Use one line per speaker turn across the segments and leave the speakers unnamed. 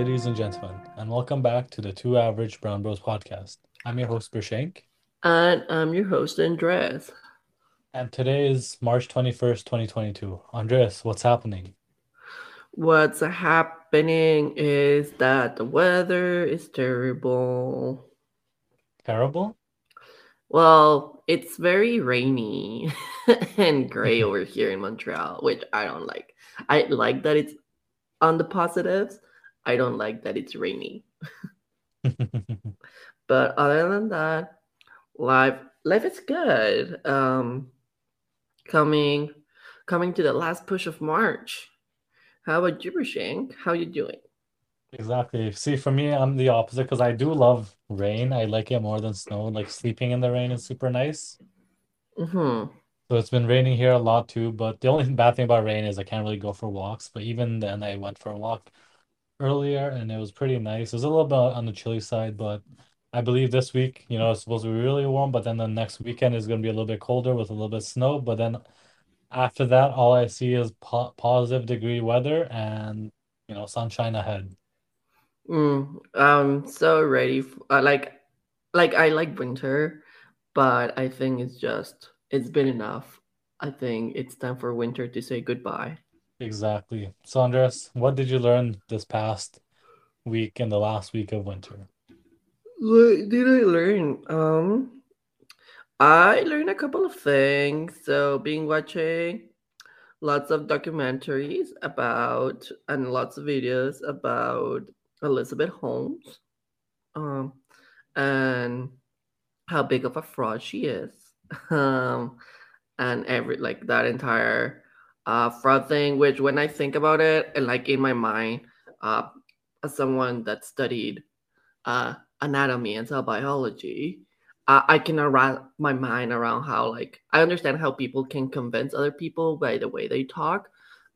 ladies and gentlemen, and welcome back to the Two Average Brown Bros podcast. I'm your host, Bershank,
And I'm your host, Andres.
and today is March 21st, 2022. Andres, what's happening?
What's happening is that the weather is terrible.
Terrible?
Well, it's very rainy and gray over here in Montreal, which I don't like. I like that it's on the positives. I don't like that it's rainy. But other than that, life life is good. Um coming coming to the last push of March. How about you, Shank? How you doing?
Exactly. See, for me, I'm the opposite because I do love rain. I like it more than snow. Like sleeping in the rain is super nice.
Mm-hmm.
So it's been raining here a lot too, but the only bad thing about rain is I can't really go for walks. But even then, I went for a walk earlier and it was pretty nice. It was a little bit on the chilly side, but I believe this week, you know, it's supposed to be really warm, but then the next weekend is going to be a little bit colder with a little bit of snow. But then after that, all I see is po positive degree weather and, you know, sunshine ahead.
Mm, I'm so ready. f I like like I like winter, but I think it's just it's been enough. I think it's time for winter to say goodbye.
Exactly. So, Andres, what did you learn this past week and the last week of winter?
Did I learn? Um, I learned a couple of things. So, being watching lots of documentaries about and lots of videos about Elizabeth Holmes, um, and how big of a fraud she is. Um, and every like that entire uh fraud thing, which when I think about it and like in my mind, uh as someone that studied uh anatomy and cell biology, uh, I can wrap my mind around how like I understand how people can convince other people by the way they talk,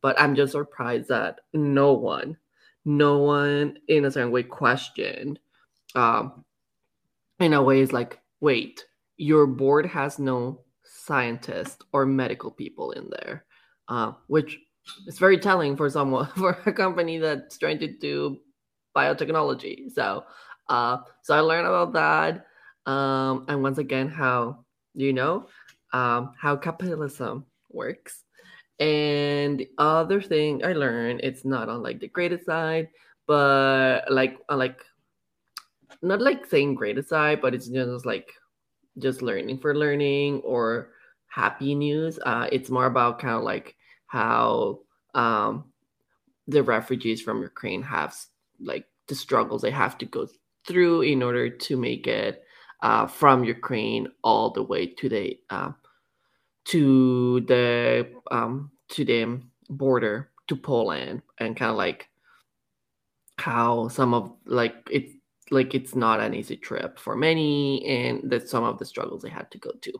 but I'm just surprised that no one, no one in a certain way questioned um in a way is like, wait, your board has no scientists or medical people in there, uh, which is very telling for someone for a company that's trying to do biotechnology. So, uh, so I learned about that, um, and once again, how you know um, how capitalism works. And the other thing I learned, it's not on like the greatest side, but like like not like saying greatest side, but it's just like just learning for learning or happy news. Uh, it's more about kind of like how um, the refugees from Ukraine have like the struggles they have to go through in order to make it uh, from Ukraine all the way to the uh, to the um, to the border to Poland and kind of like how some of like it's like it's not an easy trip for many and that some of the struggles they had to go to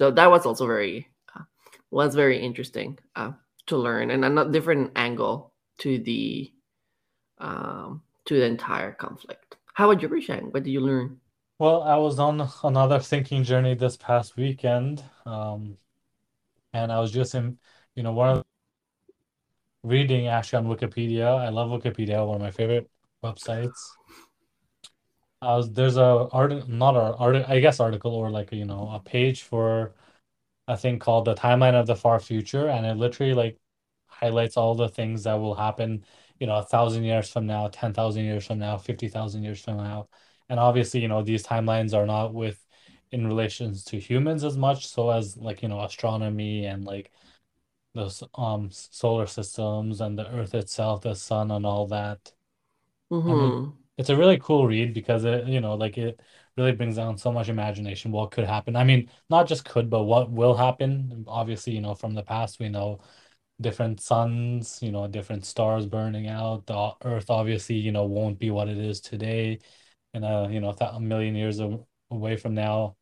so that was also very uh, was very interesting uh, to learn and a different angle to the um, to the entire conflict how about you Rishang? what did you learn
Well, I was on another thinking journey this past weekend, um, and I was just in, you know, one of reading actually on Wikipedia. I love Wikipedia, one of my favorite websites. I there's a art not a art I guess article or like you know a page for a thing called the timeline of the far future, and it literally like highlights all the things that will happen, you know, a thousand years from now, 10,000 years from now, 50,000 years from now. And obviously, you know, these timelines are not with in relations to humans as much, so as like, you know, astronomy and like those um solar systems and the Earth itself, the sun and all that. And it,
mm-hmm.
It's a really cool read because it, you know, like it really brings down so much imagination what could happen. I mean, not just could, but what will happen. Obviously, you know, from the past we know different suns, you know, different stars burning out. The Earth obviously, you know, won't be what it is today in a, you know, a million years away from now.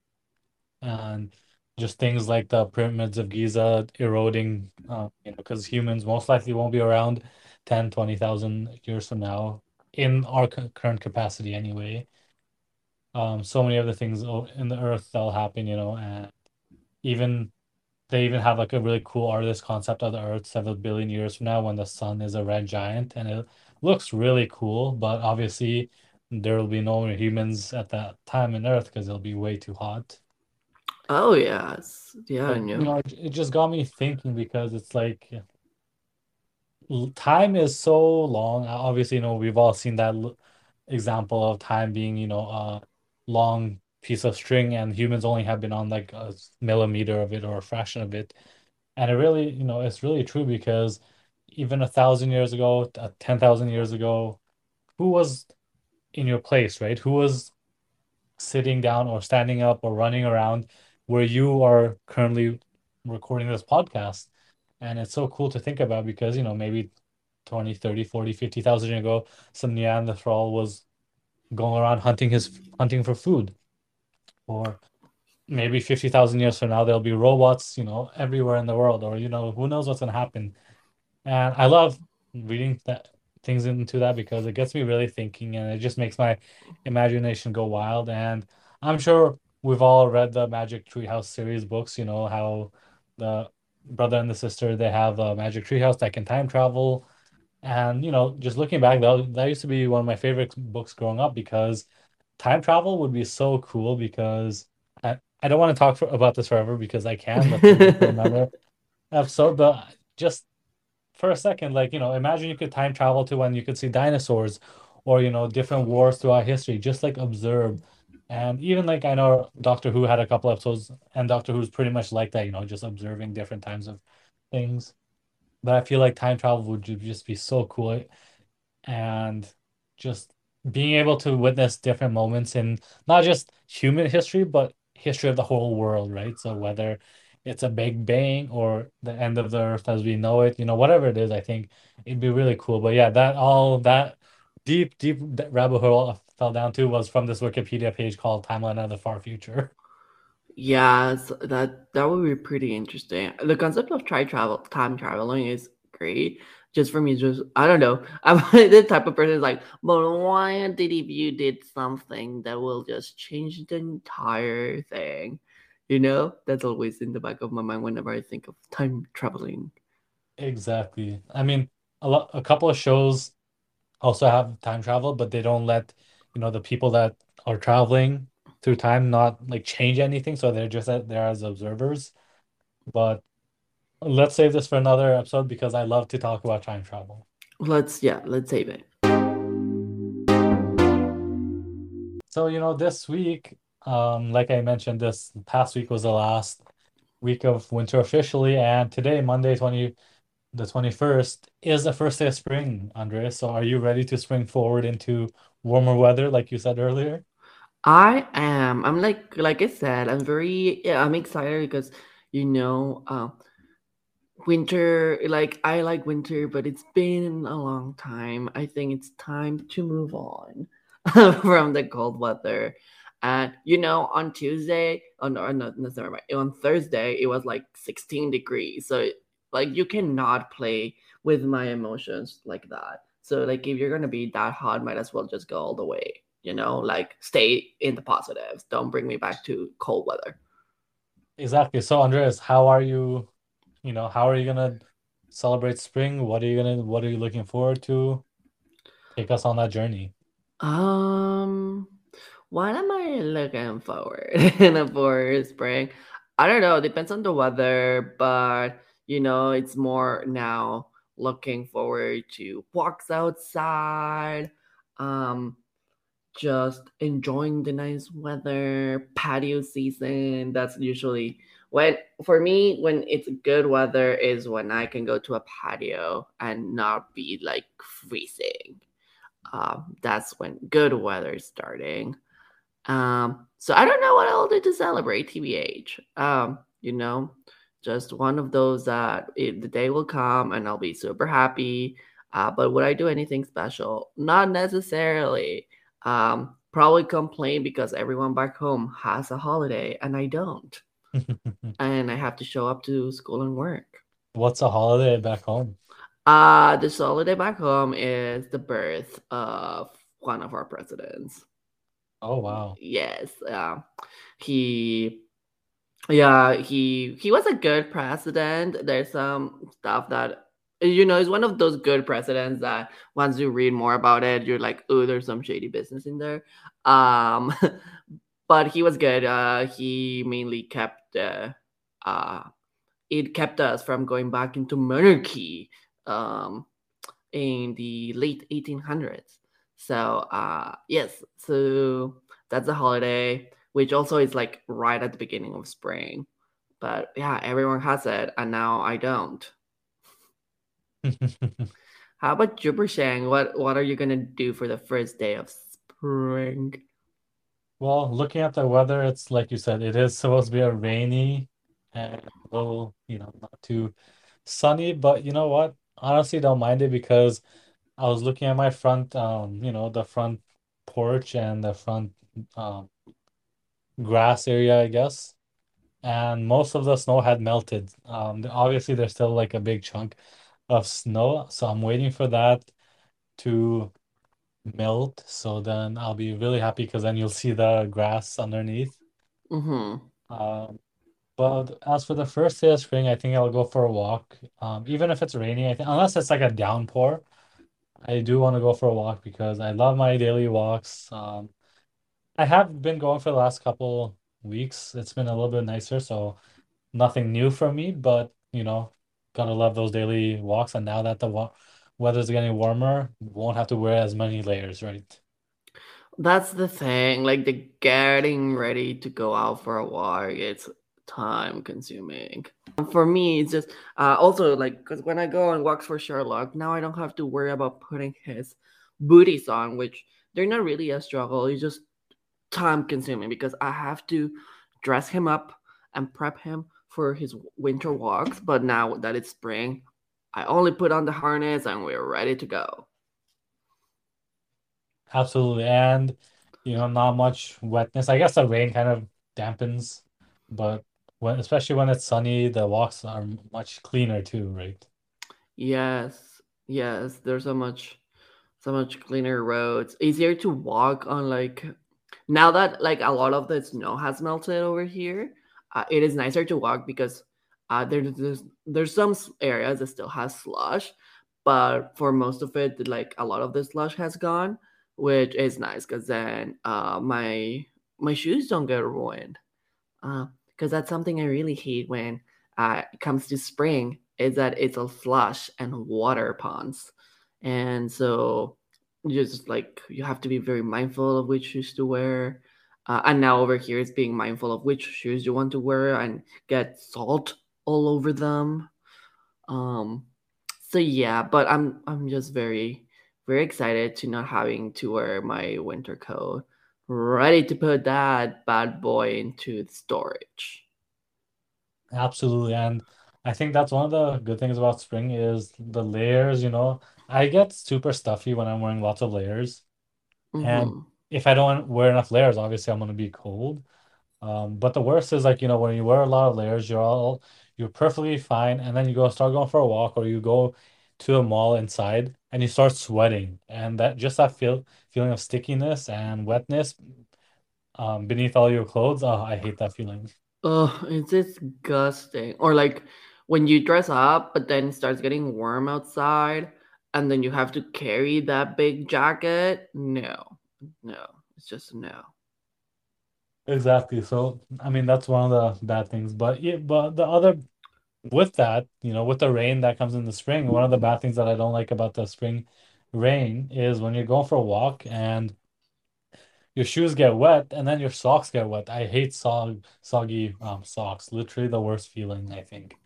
And just things like the pyramids of Giza eroding, uh, you know, because humans most likely won't be around 10, 20,000 years from now in our cu- current capacity anyway. Um, so many other things in the Earth that'll happen, you know, and even they even have like a really cool artist concept of the Earth several billion years from now when the sun is a red giant, and it looks really cool. But obviously, there will be no humans at that time in Earth because it'll be way too hot.
Oh yes, yeah, I
But you
know.
it, it just got me thinking because it's like time is so long. Uh, Obviously, you know, we've all seen that example of time being, you know, a long piece of string, and humans only have been on like a millimeter of it or a fraction of it. And it really, you know, it's really true because even a thousand years ago, uh, 10,000 years ago, who was in your place, right? Who was sitting down or standing up or running around where you are currently recording this podcast? And it's so cool to think about because, you know, maybe 20, 30, 40, 50,000 years ago, some Neanderthal was going around hunting his hunting for food. Or maybe 50,000 years from now, there'll be robots, you know, everywhere in the world, or, you know, who knows what's going to happen. And I love reading that things into that because it gets me really thinking and it just makes my imagination go wild. And I'm sure we've all read the Magic Treehouse series books, you know, how the brother and the sister they have a magic treehouse that can time travel. And you know, just looking back, that that used to be one of my favorite books growing up because time travel would be so cool because I, I don't want to talk for, about this forever because I can. Let's save it episode, but just for a second, like, you know, imagine you could time travel to when you could see dinosaurs or, you know, different wars throughout history, just like observe. And even like I know Doctor Who had a couple episodes, and Doctor Who's pretty much like that, you know, just observing different times of things. But I feel like time travel would just be so cool and just being able to witness different moments in not just human history, but history of the whole world, right? So whether it's a Big Bang or the end of the Earth as we know it, you know, whatever it is, I think it'd be really cool. But yeah, that all that deep, deep rabbit hole fell down to was from this Wikipedia page called Timeline of the Far Future.
Yes, that that would be pretty interesting. The concept of try travel, time traveling is great. Just for me, just I don't know. I'm the type of person like, but why did if you did something that will just change the entire thing? You know, that's always in the back of my mind whenever I think of time traveling.
Exactly. I mean, a lot, a couple of shows also have time travel, but they don't let, you know, the people that are traveling through time not like change anything. So they're just there as observers. But let's save this for another episode because I love to talk about time travel.
Let's yeah, let's save it.
So, you know, this week, um, like I mentioned, this past week was the last week of winter officially, and today, Monday, 20, the 21st, is the first day of spring, Andres. So are you ready to spring forward into warmer weather, like you said earlier?
I am. I'm like like I said, I'm very yeah, I'm excited because you know, uh, winter like I like winter, but it's been a long time. I think it's time to move on from the cold weather. And you know, on Tuesday, on or no, no, right, on Thursday, it was like 16 degrees. So like you cannot play with my emotions like that. So like if you're gonna be that hot, might as well just go all the way. You know, like stay in the positives. Don't bring me back to cold weather.
Exactly. So, Andres, how are you, you know, how are you gonna celebrate spring? What are you gonna, what are you looking forward to? Take us on that journey.
Um, what am I looking forward in a for spring? I don't know. Depends on the weather, but you know, it's more now looking forward to walks outside, um, just enjoying the nice weather, patio season. That's usually when, for me, when it's good weather is when I can go to a patio and not be like freezing um, that's when good weather is starting. Um, so I don't know what I'll do to celebrate, TBH. Um, you know, just one of those that it, the day will come and I'll be super happy. Uh, but would I do anything special? Not necessarily. Um, probably complain because everyone back home has a holiday and I don't. And I have to show up to school and work.
What's a holiday back home?
Uh, the holiday back home is the birth of one of our presidents.
Oh, wow.
Yes, uh, he Yeah, he he was a good president. There's some stuff that you know, he's one of those good presidents that once you read more about it, you're like, oh, there's some shady business in there. Um, but he was good. Uh, he mainly kept uh, uh, it kept us from going back into monarchy um, in the late 1800s. So uh, yes, so that's a holiday, which also is like right at the beginning of spring. But yeah, everyone has it, and now I don't. How about you, Shang? What what are you gonna do for the first day of spring?
Well, looking at the weather, it's like you said, it is supposed to be a rainy and a little, you know, not too sunny, but you know what? Honestly, don't mind it because I was looking at my front, um, you know, the front porch and the front um, grass area, I guess, and most of the snow had melted. Um, obviously, there's still like a big chunk of snow, so I'm waiting for that to melt. So then I'll be really happy because then you'll see the grass underneath.
Mm-hmm.
Um, but as for the first day of spring, I think I'll go for a walk. Um, even if it's rainy, I think unless it's like a downpour, I do want to go for a walk because I love my daily walks. Um, I have been going for the last couple weeks. It's been a little bit nicer, so nothing new for me, but you know, gotta love those daily walks. And now that the wa weather's getting warmer, won't have to wear as many layers, right?
That's the thing. Like the getting ready to go out for a walk, it's time consuming. For me, it's just uh, also like because when I go on walks for Sherlock, now I don't have to worry about putting his booties on, which they're not really a struggle. It's just time consuming because I have to dress him up and prep him for his winter walks. But now that it's spring, I only put on the harness and we're ready to go.
Absolutely. And you know, not much wetness. I guess the rain kind of dampens, but when especially when it's sunny, the walks are much cleaner too, right?
Yes, yes, there's so much so much cleaner roads. Easier to walk on like now that like a lot of the snow has melted over here, uh, it is nicer to walk because uh, there's, there's there's some areas that still has slush, but for most of it, like a lot of the slush has gone, which is nice because then uh, my my shoes don't get ruined. Because uh, that's something I really hate when uh, it comes to spring is that it's a slush and water ponds, and so just like you have to be very mindful of which shoes to wear. Uh, and now over here is being mindful of which shoes you want to wear and get salt all over them. Um, so yeah, but I'm I'm just very very excited to not having to wear my winter coat. Ready to put that bad boy into storage.
Absolutely. And I think that's one of the good things about spring is the layers, you know. I get super stuffy when I'm wearing lots of layers. And
hmm
if I don't wear enough layers, obviously I'm gonna be cold. Um, but the worst is like, you know, when you wear a lot of layers, you're all you're perfectly fine, and then you go start going for a walk or you go to a mall inside and you start sweating. And that just that feel feeling of stickiness and wetness um beneath all your clothes. Oh, I hate that feeling.
Oh, it's disgusting. Or like when you dress up, but then it starts getting warm outside, and then you have to carry that big jacket. No, no, it's just no.
Exactly. So, I mean, that's one of the bad things. But yeah, but the other with that, you know, with the rain that comes in the spring, one of the bad things that I don't like about the spring rain is when you're going for a walk and your shoes get wet and then your socks get wet. I hate sog soggy um socks. Literally the worst feeling, I think.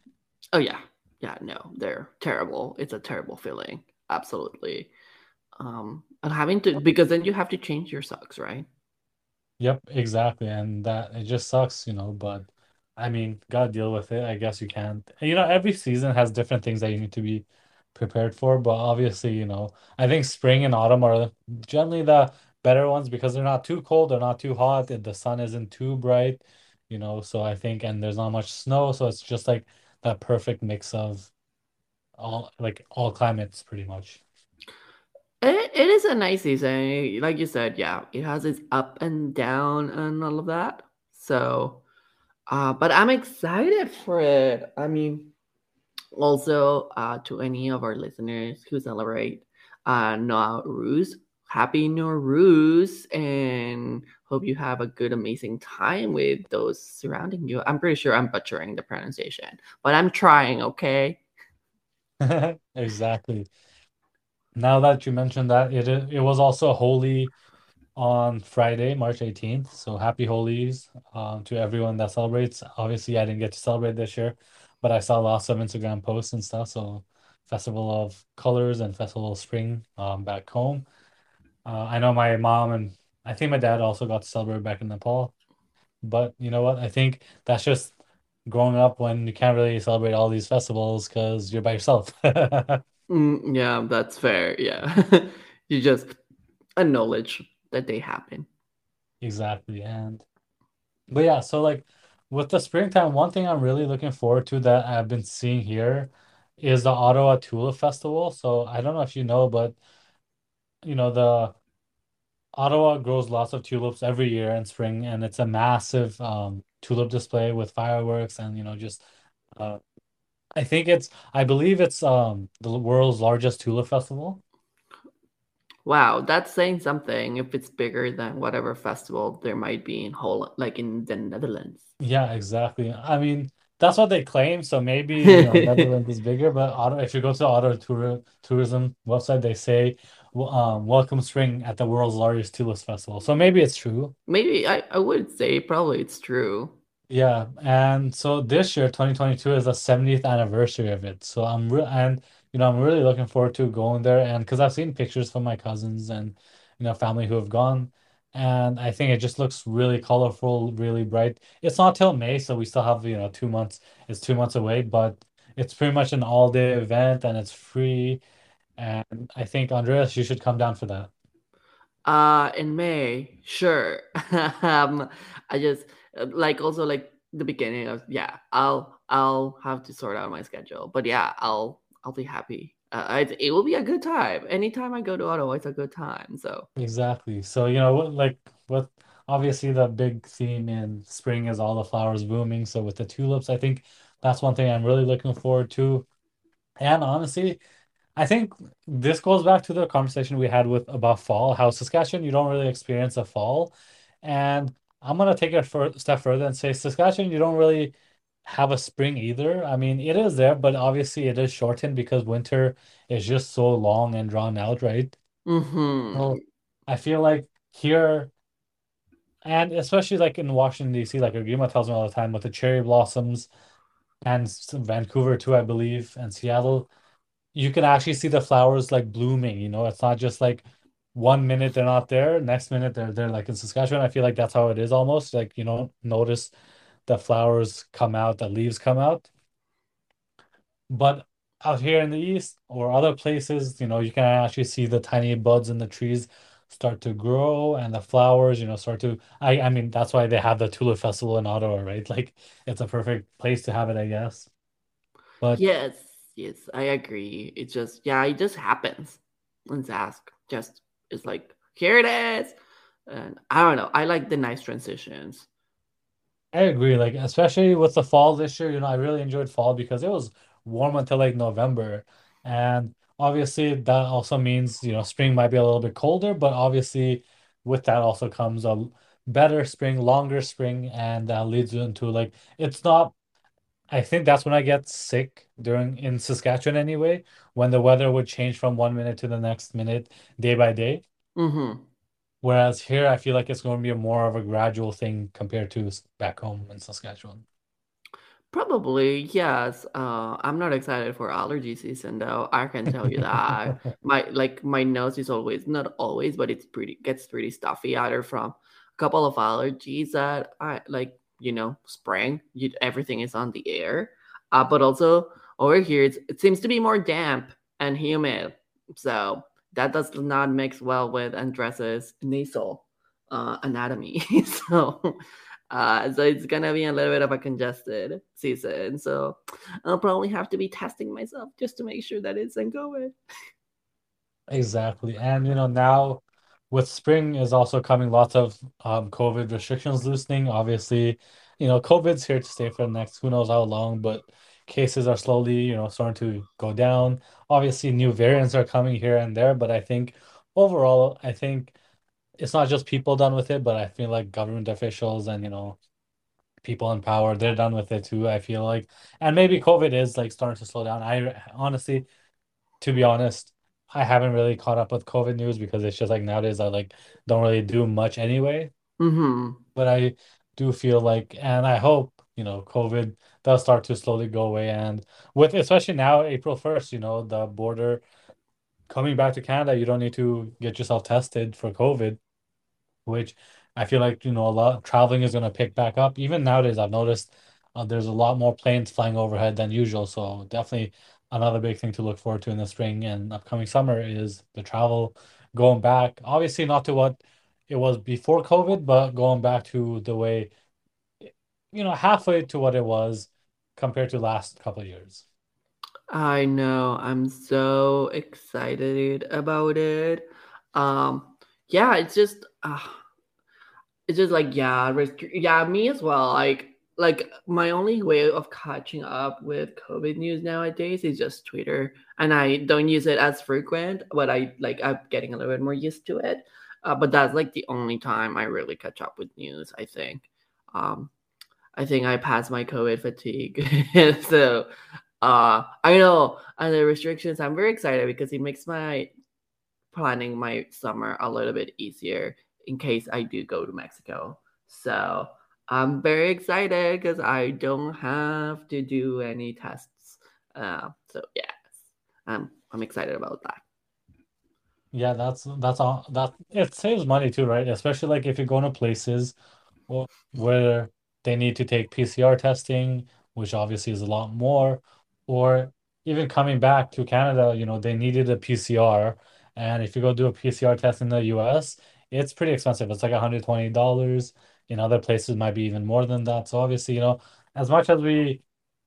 Oh yeah, yeah, no, they're terrible. It's a terrible feeling. Absolutely. Um, and having to because then you have to change your socks, right?
Yep, exactly. And that it just sucks, you know, but I mean, gotta deal with it. I guess you can't. You know, every season has different things that you need to be prepared for, but obviously, you know, I think spring and autumn are generally the better ones because they're not too cold, they're not too hot, the sun isn't too bright, you know, so I think and there's not much snow, so it's just like that perfect mix of all like all climates pretty much.
It, it is a nice season. Like you said, yeah, it has its up and down and all of that. So, Uh, but I'm excited for it. I mean, also uh, to any of our listeners who celebrate uh, Nowruz, happy Nowruz, and hope you have a good, amazing time with those surrounding you. I'm pretty sure I'm butchering the pronunciation, but I'm trying. Okay.
Exactly. Now that you mentioned that, it it was also Holi on Friday, March 18th. So happy Holies um, to everyone that celebrates. Obviously, I didn't get to celebrate this year, but I saw lots of Instagram posts and stuff. So Festival of Colors and Festival of Spring um, back home. Uh, I know my mom and I think my dad also got to celebrate back in Nepal. But you know what? I think that's just growing up when you can't really celebrate all these festivals because you're by yourself.
Mm, yeah, that's fair. Yeah. you just acknowledge that they happen.
Exactly. And but yeah, so like with the springtime, one thing I'm really looking forward to that I've been seeing here is the Ottawa Tulip Festival. So I don't know if you know, but you know, the Ottawa grows lots of tulips every year in spring, and it's a massive um tulip display with fireworks and you know just uh I think it's I believe it's um the world's largest tulip festival.
Wow, that's saying something if it's bigger than whatever festival there might be in Holland, like in the Netherlands.
Yeah, exactly. I mean, that's what they claim. So maybe, you know, Netherlands is bigger, but Otto, if you go to the Ottawa Tour Tourism website, they say, um, welcome spring at the world's largest tulip festival. So maybe it's true.
Maybe I, I would say probably it's true.
Yeah, and so this year, 2022, is the 70th anniversary of it. So I'm real and you know, I'm really looking forward to going there and because I've seen pictures from my cousins and you know, family who have gone and I think it just looks really colorful, really bright. It's not till May, so we still have, you know, two months. It's two months away, but it's pretty much an all-day event and it's free. And I think Andreas, you should come down for that.
Uh, in May, sure. um, I just like also like the beginning of yeah. I'll I'll have to sort out my schedule, but yeah, I'll I'll be happy. Uh, it, it will be a good time. Anytime I go to Ottawa, it's a good time. So
Exactly. So, you know, what like what obviously the big theme in spring is all the flowers blooming. So with the tulips, I think that's one thing I'm really looking forward to. And honestly, I think this goes back to the conversation we had with about fall, how Saskatchewan, you don't really experience a fall. And I'm gonna take it for a step further and say Saskatchewan, you don't really have a spring either. I mean, it is there, but obviously it is shortened because winter is just so long and drawn out, right?
hmm
So I feel like here, and especially like in Washington, D.C., like Agrima tells me all the time with the cherry blossoms and Vancouver too, I believe, and Seattle, you can actually see the flowers like blooming, you know, it's not just like one minute they're not there, next minute they're there. Like in Saskatchewan, I feel like that's how it is almost. Like, you know, notice the flowers come out, the leaves come out. But out here in the east or other places, you know, you can actually see the tiny buds in the trees start to grow and the flowers, you know, start to I I mean that's why they have the Tulip Festival in Ottawa, right? Like it's a perfect place to have it, I guess. But
Yes, yes, I agree. It just yeah, it just happens. Let's ask. Just it's like here it is, and I don't know. I like the nice transitions.
I agree, like especially with the fall this year, you know, I really enjoyed fall because it was warm until like November. And obviously that also means, you know, spring might be a little bit colder, but obviously with that also comes a better spring, longer spring, and that leads into like it's not I think that's when I get sick during in Saskatchewan anyway, when the weather would change from one minute to the next minute, day by day.
hmm
Whereas here, I feel like it's going to be a more of a gradual thing compared to back home in Saskatchewan.
Probably, yes. Uh, I'm not excited for allergy season though. I can tell you that. My like my nose is always not always, but it's pretty gets pretty stuffy either from a couple of allergies that I like, you know, spring. You, everything is on the air. Uh, but also over here it seems to be more damp and humid. So that does not mix well with Andres's nasal uh, anatomy. so uh, so it's gonna be a little bit of a congested season. So I'll probably have to be testing myself just to make sure that it's going.
Exactly. And you know, now with spring is also coming lots of um, COVID restrictions loosening. Obviously, you know, COVID's here to stay for the next who knows how long, but cases are slowly, you know, starting to go down. Obviously, new variants are coming here and there, but I think overall, I think it's not just people done with it, but I feel like government officials and, you know, people in power, they're done with it too, I feel like. And maybe COVID is like starting to slow down. I honestly, to be honest, I haven't really caught up with COVID news because it's just like nowadays I like don't really do much anyway.
Mm-hmm.
But I do feel like, and I hope, you know, COVID does start to slowly go away. And with especially now, April 1st, you know, the border coming back to Canada, you don't need to get yourself tested for COVID, which I feel like, you know, a lot traveling is going to pick back up. Even nowadays, I've noticed uh, there's a lot more planes flying overhead than usual. So definitely another big thing to look forward to in the spring and upcoming summer is the travel going back. Obviously, not to what it was before COVID, but going back to the way, you know, halfway to what it was compared to last couple of years.
I know. I'm so excited about it. Um, yeah, it's just, uh, it's just like yeah, restri- yeah, me as well. Like, like my only way of catching up with COVID news nowadays is just Twitter, and I don't use it as frequent, but I like I'm getting a little bit more used to it. Uh, but that's like the only time I really catch up with news. I think. Um, I think I passed my COVID fatigue, so uh, I know, and the restrictions, I'm very excited because it makes my planning my summer a little bit easier in case I do go to Mexico. So I'm very excited because I don't have to do any tests. Uh, so yes, I'm I'm excited about that.
Yeah, that's that's all that it saves money too, right? Especially like if you're going to places where they need to take PCR testing, which obviously is a lot more, or even coming back to Canada, you know, they needed a PCR. And if you go do a PCR test in the US, it's pretty expensive. It's like $120. In other places, might be even more than that. So obviously, you know, as much as we,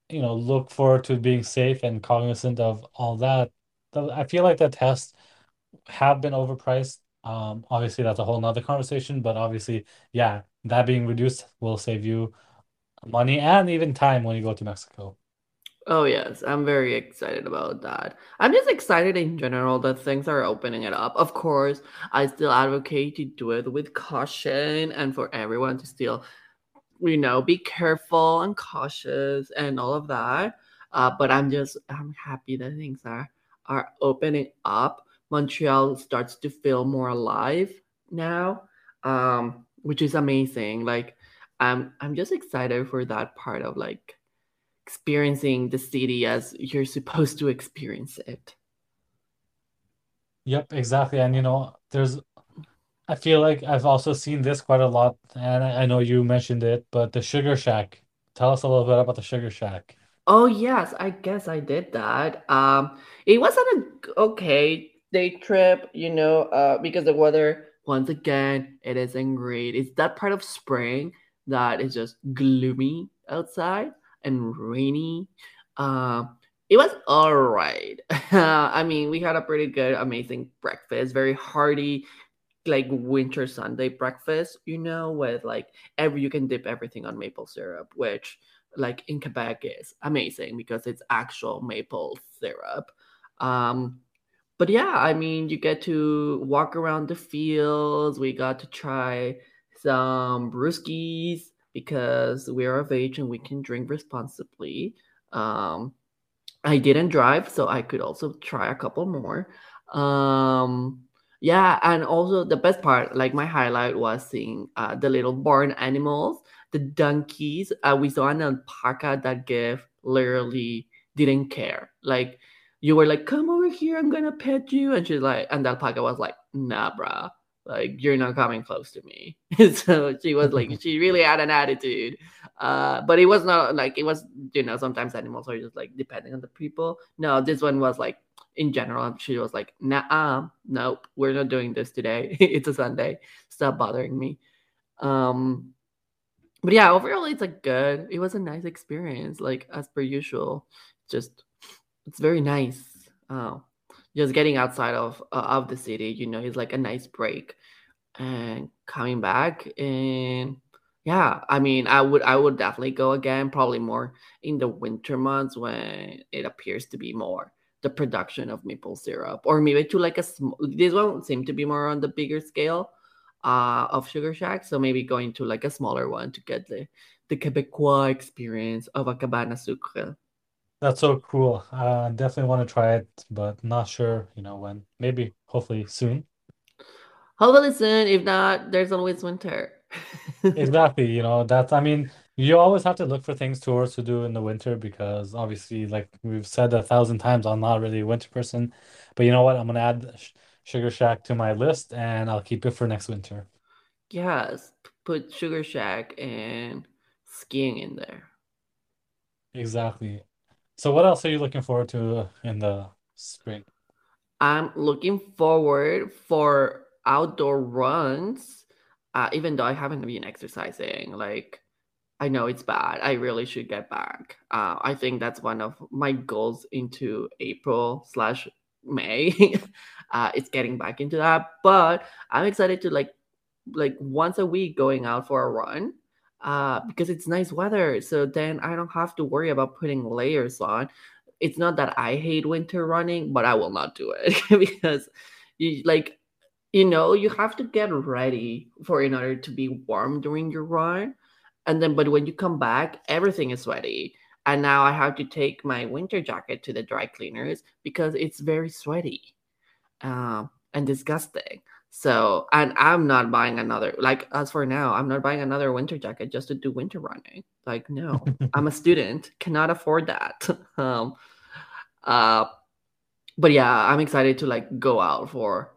you know, look forward to being safe and cognizant of all that, I feel like the tests have been overpriced. Um, obviously, that's a whole nother conversation, but obviously, yeah, that being reduced will save you money and even time when you go to Mexico.
Oh yes, I'm very excited about that. I'm just excited in general that things are opening it up. Of course, I still advocate to do it with caution and for everyone to still, you know, be careful and cautious and all of that. Uh, but I'm just I'm happy that things are are opening up. Montreal starts to feel more alive now, um, which is amazing. Like I'm I'm just excited for that part of like experiencing the city as you're supposed to experience it.
Yep, exactly. And you know, there's I feel like I've also seen this quite a lot, and I, I know you mentioned it, but the Sugar Shack. Tell us a little bit about the Sugar Shack.
Oh yes, I guess I did that. Um, it wasn't a g- okay day trip, you know, uh, because the weather once again it isn't great. It's that part of spring that is just gloomy outside and rainy. Uh, it was all right. I mean, we had a pretty good, amazing breakfast, very hearty, like winter Sunday breakfast, you know, with like every you can dip everything on maple syrup, which like in Quebec is amazing because it's actual maple syrup. Um, but yeah, I mean, you get to walk around the fields. We got to try some brewskis because we are of age and we can drink responsibly. Um, I didn't drive, so I could also try a couple more. Um, yeah, and also the best part, like my highlight was seeing uh, the little barn animals, the donkeys. Uh, we saw an alpaca that gave literally didn't care. Like you were like, "Come over here, I'm gonna pet you," and she's like, and the alpaca was like, "Nah, bruh, like you're not coming close to me." so she was like, she really had an attitude. Uh, but it was not like it was, you know, sometimes animals are just like depending on the people. No, this one was like in general. She was like, "Nah, nope, we're not doing this today. it's a Sunday. Stop bothering me." Um, but yeah, overall, it's like good. It was a nice experience, like as per usual. Just it's very nice. Uh, just getting outside of uh, of the city, you know, is like a nice break, and coming back and Yeah, I mean, I would I would definitely go again, probably more in the winter months when it appears to be more the production of maple syrup, or maybe to like a small. This one seem to be more on the bigger scale uh, of Sugar Shack, so maybe going to like a smaller one to get the the Quebecois experience of a cabane à sucre.
That's so cool. Uh, definitely want to try it, but not sure, you know, when. Maybe, hopefully soon.
Hopefully soon. If not, there's always winter.
Exactly, you know, that's, I mean, you always have to look for things tours to do in the winter because obviously, like we've said a thousand times, I'm not really a winter person. But you know what? I'm gonna add Sh Sugar Shack to my list and I'll keep it for next winter.
yes, put Sugar Shack and skiing in there.
Exactly. So what else are you looking forward to in the spring?
I'm looking forward for outdoor runs, uh, even though I haven't been exercising. Like, I know it's bad. I really should get back. Uh, I think that's one of my goals into April slash May. uh, it's getting back into that, but I'm excited to like like once a week going out for a run uh, because it's nice weather. So then I don't have to worry about putting layers on. It's not that I hate winter running, but I will not do it because you like you know you have to get ready for in order to be warm during your run and then but when you come back everything is sweaty and now i have to take my winter jacket to the dry cleaners because it's very sweaty um, and disgusting so and i'm not buying another like as for now i'm not buying another winter jacket just to do winter running like no i'm a student cannot afford that um uh but yeah i'm excited to like go out for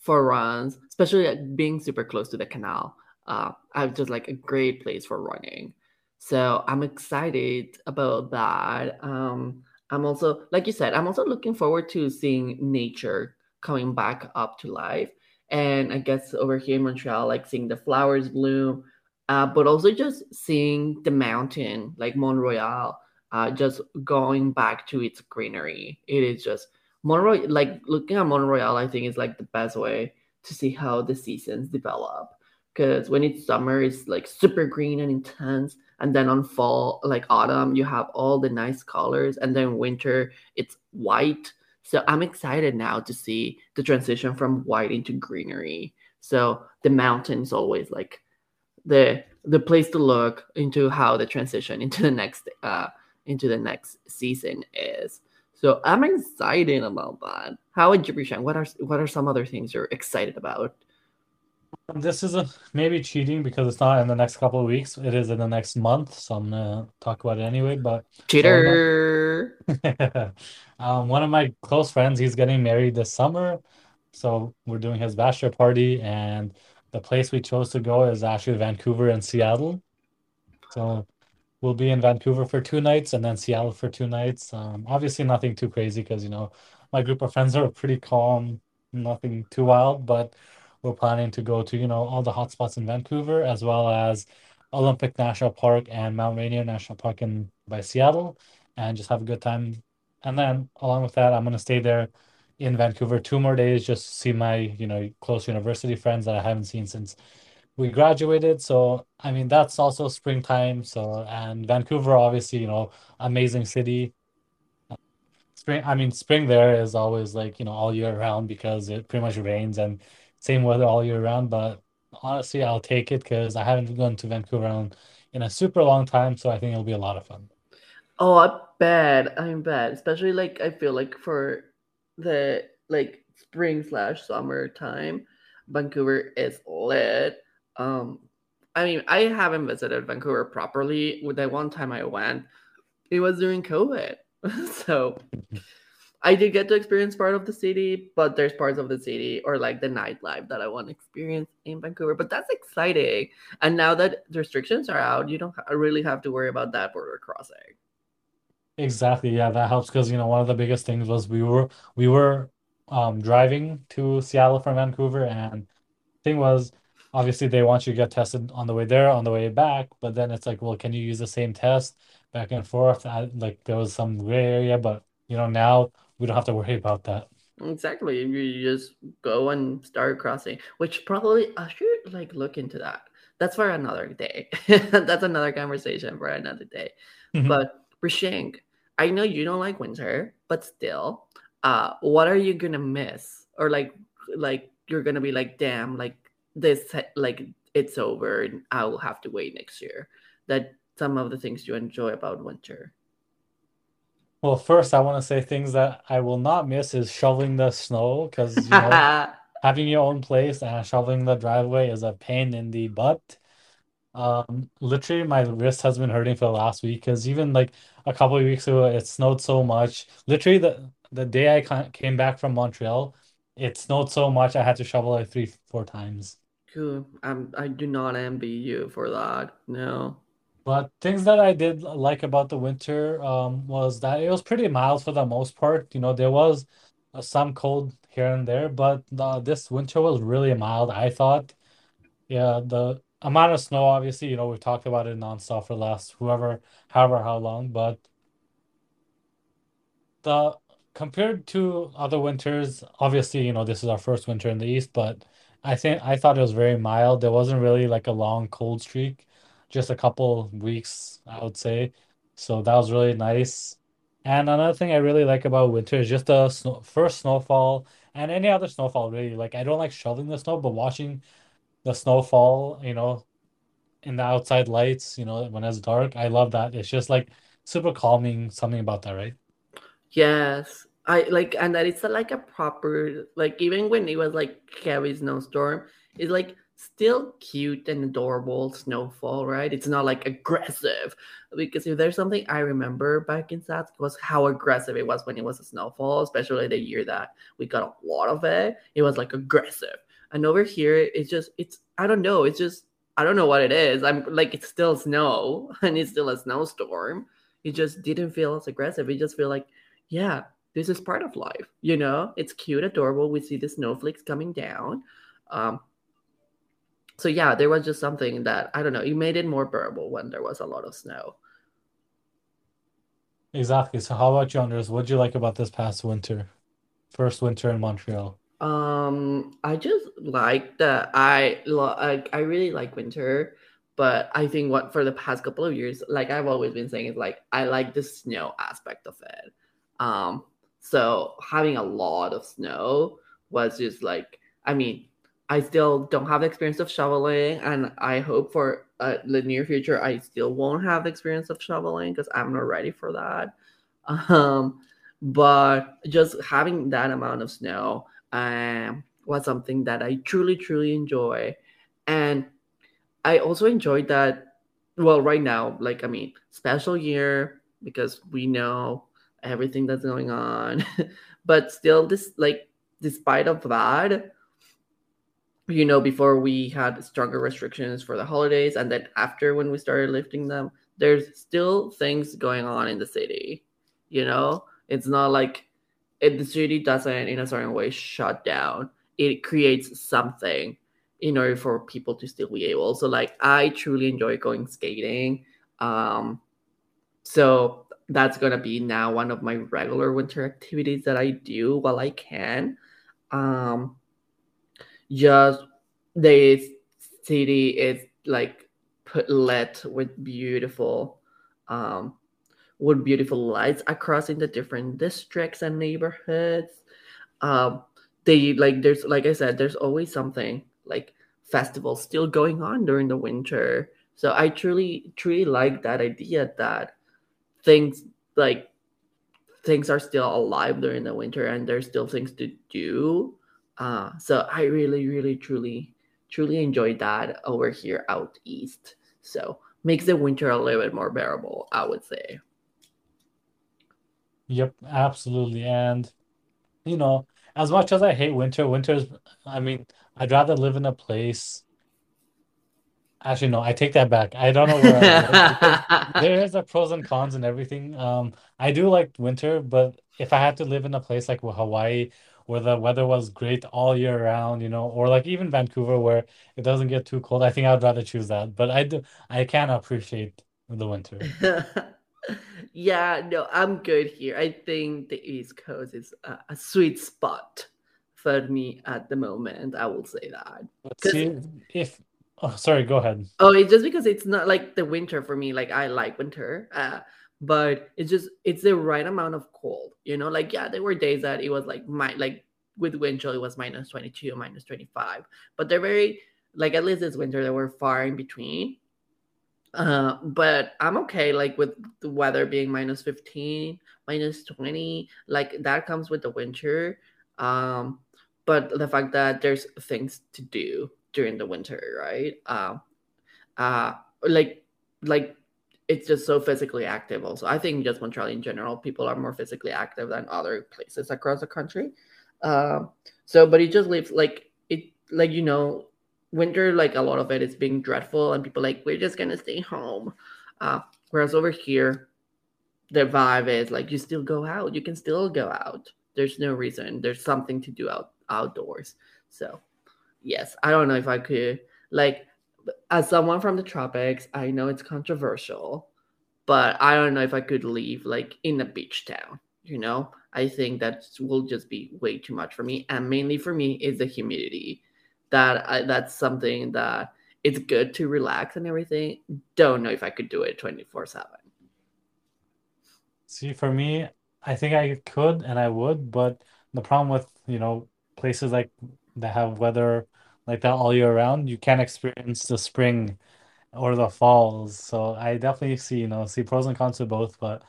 for runs especially like, being super close to the canal uh, I just like a great place for running. So I'm excited about that. Um, I'm also, like you said, I'm also looking forward to seeing nature coming back up to life. And I guess over here in Montreal, like seeing the flowers bloom, uh, but also just seeing the mountain, like Mont Royal, uh, just going back to its greenery. It is just Mont Royal, like looking at Mont Royal, I think is like the best way to see how the seasons develop because when it's summer it's like super green and intense and then on fall like autumn you have all the nice colors and then winter it's white so i'm excited now to see the transition from white into greenery. So the mountains always like the the place to look into how the transition into the next uh into the next season is. So i'm excited about that. How would you Prishan? what are what are some other things you're excited about
This is a maybe cheating because it's not in the next couple of weeks. It is in the next month, so I'm gonna talk about it anyway. But so one of
cheater
um, one of my close friends, he's getting married this summer, so we're doing his bachelor party, and the place we chose to go is actually Vancouver and Seattle. So we'll be in Vancouver for two nights and then Seattle for two nights. Um, obviously nothing too crazy because, you know, my group of friends are pretty calm, nothing too wild, but we're planning to go to, you know, all the hot spots in Vancouver as well as Olympic National Park and Mount Rainier National Park in by Seattle and just have a good time. And then along with that, I'm gonna stay there in Vancouver two more days just to see my, you know, close university friends that I haven't seen since we graduated. So, I mean, that's also springtime. So, and Vancouver, obviously, you know, amazing city. Spring, I mean, spring there is always like, you know, all year round because it pretty much rains and same weather all year round. But honestly, I'll take it because I haven't gone to Vancouver in, a super long time. So I think it'll be a lot of fun.
Oh, I bet. I'm bad. Especially like I feel like for the like spring slash summer time, Vancouver is lit. Um, I mean, I haven't visited Vancouver properly. With the one time I went, it was during COVID. so I did get to experience part of the city, but there's parts of the city or like the nightlife that I want to experience in Vancouver. But that's exciting. And now that restrictions are out, you don't really have to worry about that border crossing.
Exactly. Yeah, that helps because, you know, one of the biggest things was we were we were um driving to Seattle from Vancouver and thing was obviously they want you to get tested on the way there, on the way back, but then it's like, well, can you use the same test back and forth? I, like there was some gray area, but you know, now we don't have to worry about that.
Exactly. You just go and start crossing, which probably I should like look into that that's for another day. that's another conversation for another day. Mm-hmm. But Rishing, I know you don't like winter, but still, uh, what are you gonna miss? Or like, like you're gonna be like, damn, like this, like it's over, and I will have to wait next year. That some of the things you enjoy about winter.
Well, first, I want to say things that I will not miss is shoveling the snow because you know having your own place and shoveling the driveway is a pain in the butt. Um, literally, my wrist has been hurting for the last week because even like a couple of weeks ago, it snowed so much. Literally, the the day I came back from Montreal, it snowed so much I had to shovel like three, four times.
Cool. I'm, I do not envy you for that. No.
But things that I did like about the winter um, was that it was pretty mild for the most part. You know, there was uh, some cold here and there, but this winter was really mild, I thought. Yeah, the amount of snow, obviously, you know, we've talked about it nonstop for the last whoever, however, how long, but the compared to other winters, obviously, you know, this is our first winter in the East, but I think I thought it was very mild. There wasn't really like a long cold streak just a couple weeks, I would say. So that was really nice. And another thing I really like about winter is just the snow, first snowfall and any other snowfall, really. Like, I don't like shoveling the snow, but watching the snowfall, you know, in the outside lights, you know, when it's dark, I love that. It's just like super calming, something about that, right?
Yes. I like, and that it's like a proper, like, even when it was like heavy snowstorm, it's like still cute and adorable snowfall, right? It's not like aggressive. Because if there's something I remember back in South was how aggressive it was when it was a snowfall, especially the year that we got a lot of it. It was like aggressive. And over here, it's just it's I don't know, it's just I don't know what it is. I'm like it's still snow and it's still a snowstorm. It just didn't feel as aggressive. It just feel like, yeah, this is part of life. You know, it's cute, adorable. We see the snowflakes coming down. Um, so yeah, there was just something that I don't know. You made it more bearable when there was a lot of snow.
Exactly. So how about you, Andres? What did you like about this past winter? First winter in Montreal.
Um, I just like that. I like. I really like winter, but I think what for the past couple of years, like I've always been saying, is like I like the snow aspect of it. Um, so having a lot of snow was just like, I mean, I still don't have the experience of shoveling, and I hope for uh, the near future I still won't have the experience of shoveling because I'm not ready for that. Um, but just having that amount of snow um, was something that I truly, truly enjoy, and I also enjoyed that. Well, right now, like I mean, special year because we know everything that's going on, but still, this like despite of that you know, before we had stronger restrictions for the holidays, and then after when we started lifting them, there's still things going on in the city. You know, it's not like if the city doesn't, in a certain way, shut down. It creates something in order for people to still be able. So, like, I truly enjoy going skating. Um, so that's gonna be now one of my regular winter activities that I do while I can. Um, just the city is like put lit with beautiful um with beautiful lights across in the different districts and neighborhoods. Um they like there's like i said there's always something like festivals still going on during the winter. So i truly truly like that idea that things like things are still alive during the winter and there's still things to do uh, so I really, really, truly, truly enjoyed that over here out east. So makes the winter a little bit more bearable, I would say.
Yep, absolutely. And you know, as much as I hate winter, winter's I mean, I'd rather live in a place Actually, no, I take that back. I don't know where I live there's a pros and cons and everything. Um, I do like winter, but if I had to live in a place like Hawaii where the weather was great all year round, you know, or like even Vancouver where it doesn't get too cold. I think I'd rather choose that. But I do I can appreciate the winter.
yeah, no, I'm good here. I think the East Coast is a, a sweet spot for me at the moment. I will say that.
See, if Oh, sorry, go ahead.
Oh, it's just because it's not like the winter for me. Like I like winter, uh, but it's just it's the right amount of cold. You know, like yeah, there were days that it was like my like with wind chill it was minus twenty two, minus twenty five, but they're very like at least this winter they were far in between. Uh, but I'm okay like with the weather being minus 15, minus 20, like that comes with the winter. Um, but the fact that there's things to do during the winter, right? Um, uh, like like it's just so physically active. Also, I think just Montreal in general, people are more physically active than other places across the country. Um, so, but it just leaves like it, like you know, winter, like a lot of it is being dreadful, and people like we're just gonna stay home. Uh, whereas over here, the vibe is like you still go out, you can still go out. There's no reason. There's something to do out outdoors. So yes, I don't know if I could like as someone from the tropics, I know it's controversial, but I don't know if I could leave like in a beach town, you know? I think that will just be way too much for me and mainly for me is the humidity. That I, that's something that it's good to relax and everything. Don't know if I could do it 24/7.
See, for me, I think I could and I would, but the problem with, you know, places like that have weather like that all year round, you can't experience the spring or the falls. So I definitely see, you know, see pros and cons to both, but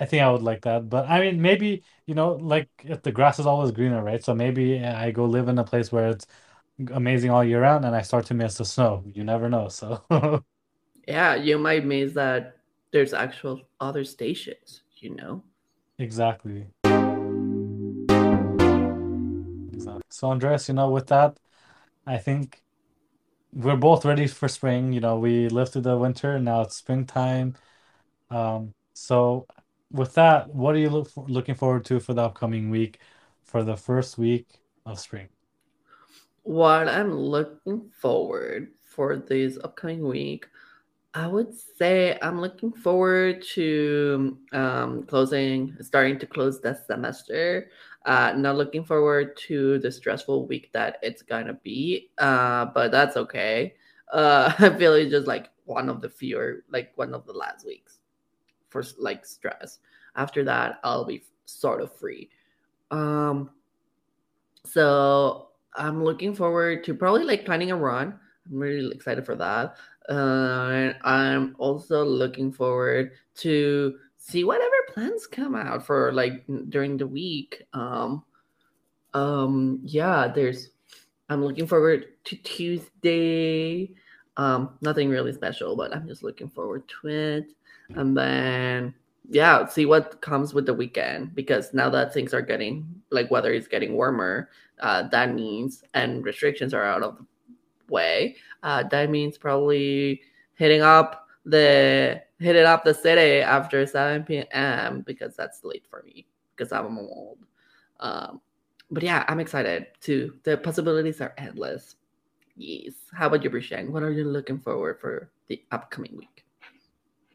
I think I would like that. But I mean, maybe, you know, like if the grass is always greener, right? So maybe I go live in a place where it's amazing all year round and I start to miss the snow. You never know. So
Yeah, you might miss that there's actual other stations, you know?
exactly. Exactly. So Andreas, you know, with that, I think we're both ready for spring. You know, we lived through the winter, now it's springtime. Um, so with that, what are you look for, looking forward to for the upcoming week, for the first week of spring?
What I'm looking forward for this upcoming week, I would say I'm looking forward to um, closing, starting to close the semester. Uh, not looking forward to the stressful week that it's gonna be, uh, but that's okay. Uh, I feel it's just like one of the fewer, like one of the last weeks for like stress. After that, I'll be sort of free. Um, so I'm looking forward to probably like planning a run. I'm really excited for that. Uh, and I'm also looking forward to see whatever plans come out for like during the week. Um, um, yeah, there's. I'm looking forward to Tuesday. Um, nothing really special, but I'm just looking forward to it. And then yeah, see what comes with the weekend because now that things are getting like weather is getting warmer, uh, that means and restrictions are out of the way. Uh, that means probably hitting up the hitting up the city after 7 p.m. because that's late for me because I'm old. Um, but yeah, I'm excited too. The possibilities are endless. Yes. How about you, Brishang? What are you looking forward for the upcoming week?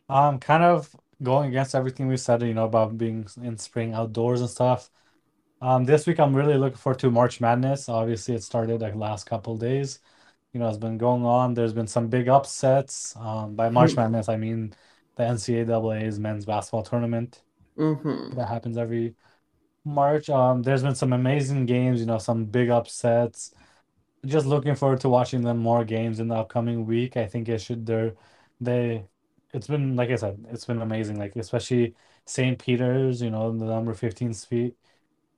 Um, kind of going against everything we said, you know, about being in spring outdoors and stuff. Um, this week I'm really looking forward to March Madness. Obviously, it started like last couple of days. You know, it's been going on. There's been some big upsets. Um, by March Madness, I mean the NCAA's men's basketball tournament
Mm-hmm.
that happens every March. Um, there's been some amazing games, you know, some big upsets. Just looking forward to watching them more games in the upcoming week. I think it should they're they it's been like I said, it's been amazing. Like especially St. Peter's, you know, the number 15 seed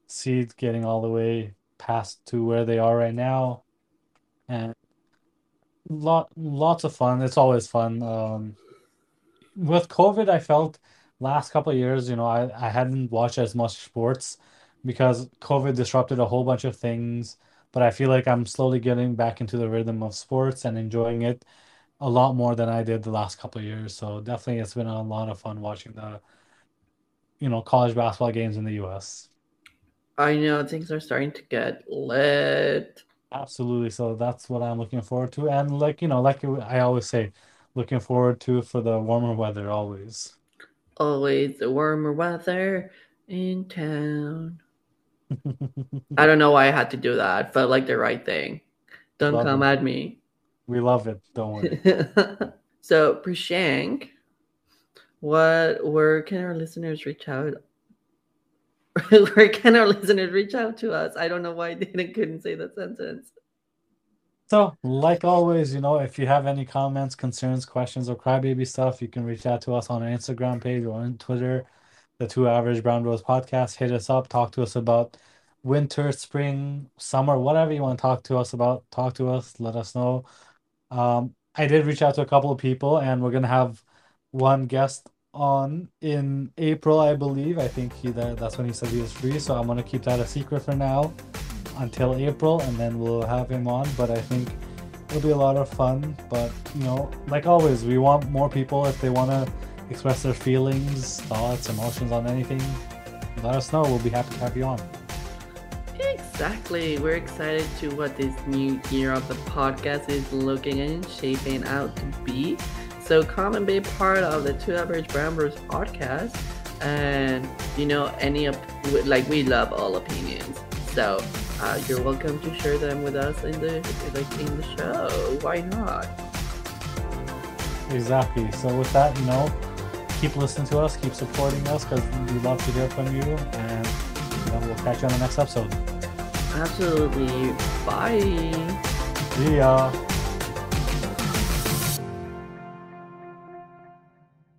seed getting all the way past to where they are right now. And lot lots of fun. It's always fun. Um with COVID, I felt last couple of years, you know, I, I hadn't watched as much sports because COVID disrupted a whole bunch of things. But I feel like I'm slowly getting back into the rhythm of sports and enjoying it a lot more than I did the last couple of years. So definitely it's been a lot of fun watching the, you know, college basketball games in the US.
I know things are starting to get lit.
Absolutely. So that's what I'm looking forward to. And like, you know, like I always say, looking forward to for the warmer weather always.
Always the warmer weather in town. I don't know why I had to do that. Felt like the right thing. Don't
Love
come
it.
at me.
We love it. Don't worry.
so, Prashank, what where can our listeners reach out? where can our listeners reach out to us? I don't know why I didn't couldn't say that sentence.
So, like always, you know, if you have any comments, concerns, questions, or crybaby stuff, you can reach out to us on our Instagram page or on Twitter, the Two Average Brown Bros Podcast. Hit us up, talk to us about winter, spring, summer, whatever you want to talk to us about. Talk to us, let us know. Um, I did reach out to a couple of people, and we're gonna have one guest on in April, I believe. I think he that, that's when he said he was free, so I'm gonna keep that a secret for now until April, and then we'll have him on. But I think it'll be a lot of fun. But you know, like always, we want more people if they want to express their feelings, thoughts, emotions on anything. Let us know. We'll be happy to have you on.
Exactly. We're excited to what this new year of the podcast is looking and shaping out to be. So come and be part of the Two Average Brown Bros podcast. And you know, any like we love all opinions. So uh, you're welcome to share them with us in the like in the show. Why not?
Exactly. So with that, you know, keep listening to us, keep supporting us because we love to hear from you, and you know, we'll catch you on the next episode.
Absolutely. Bye.
See ya.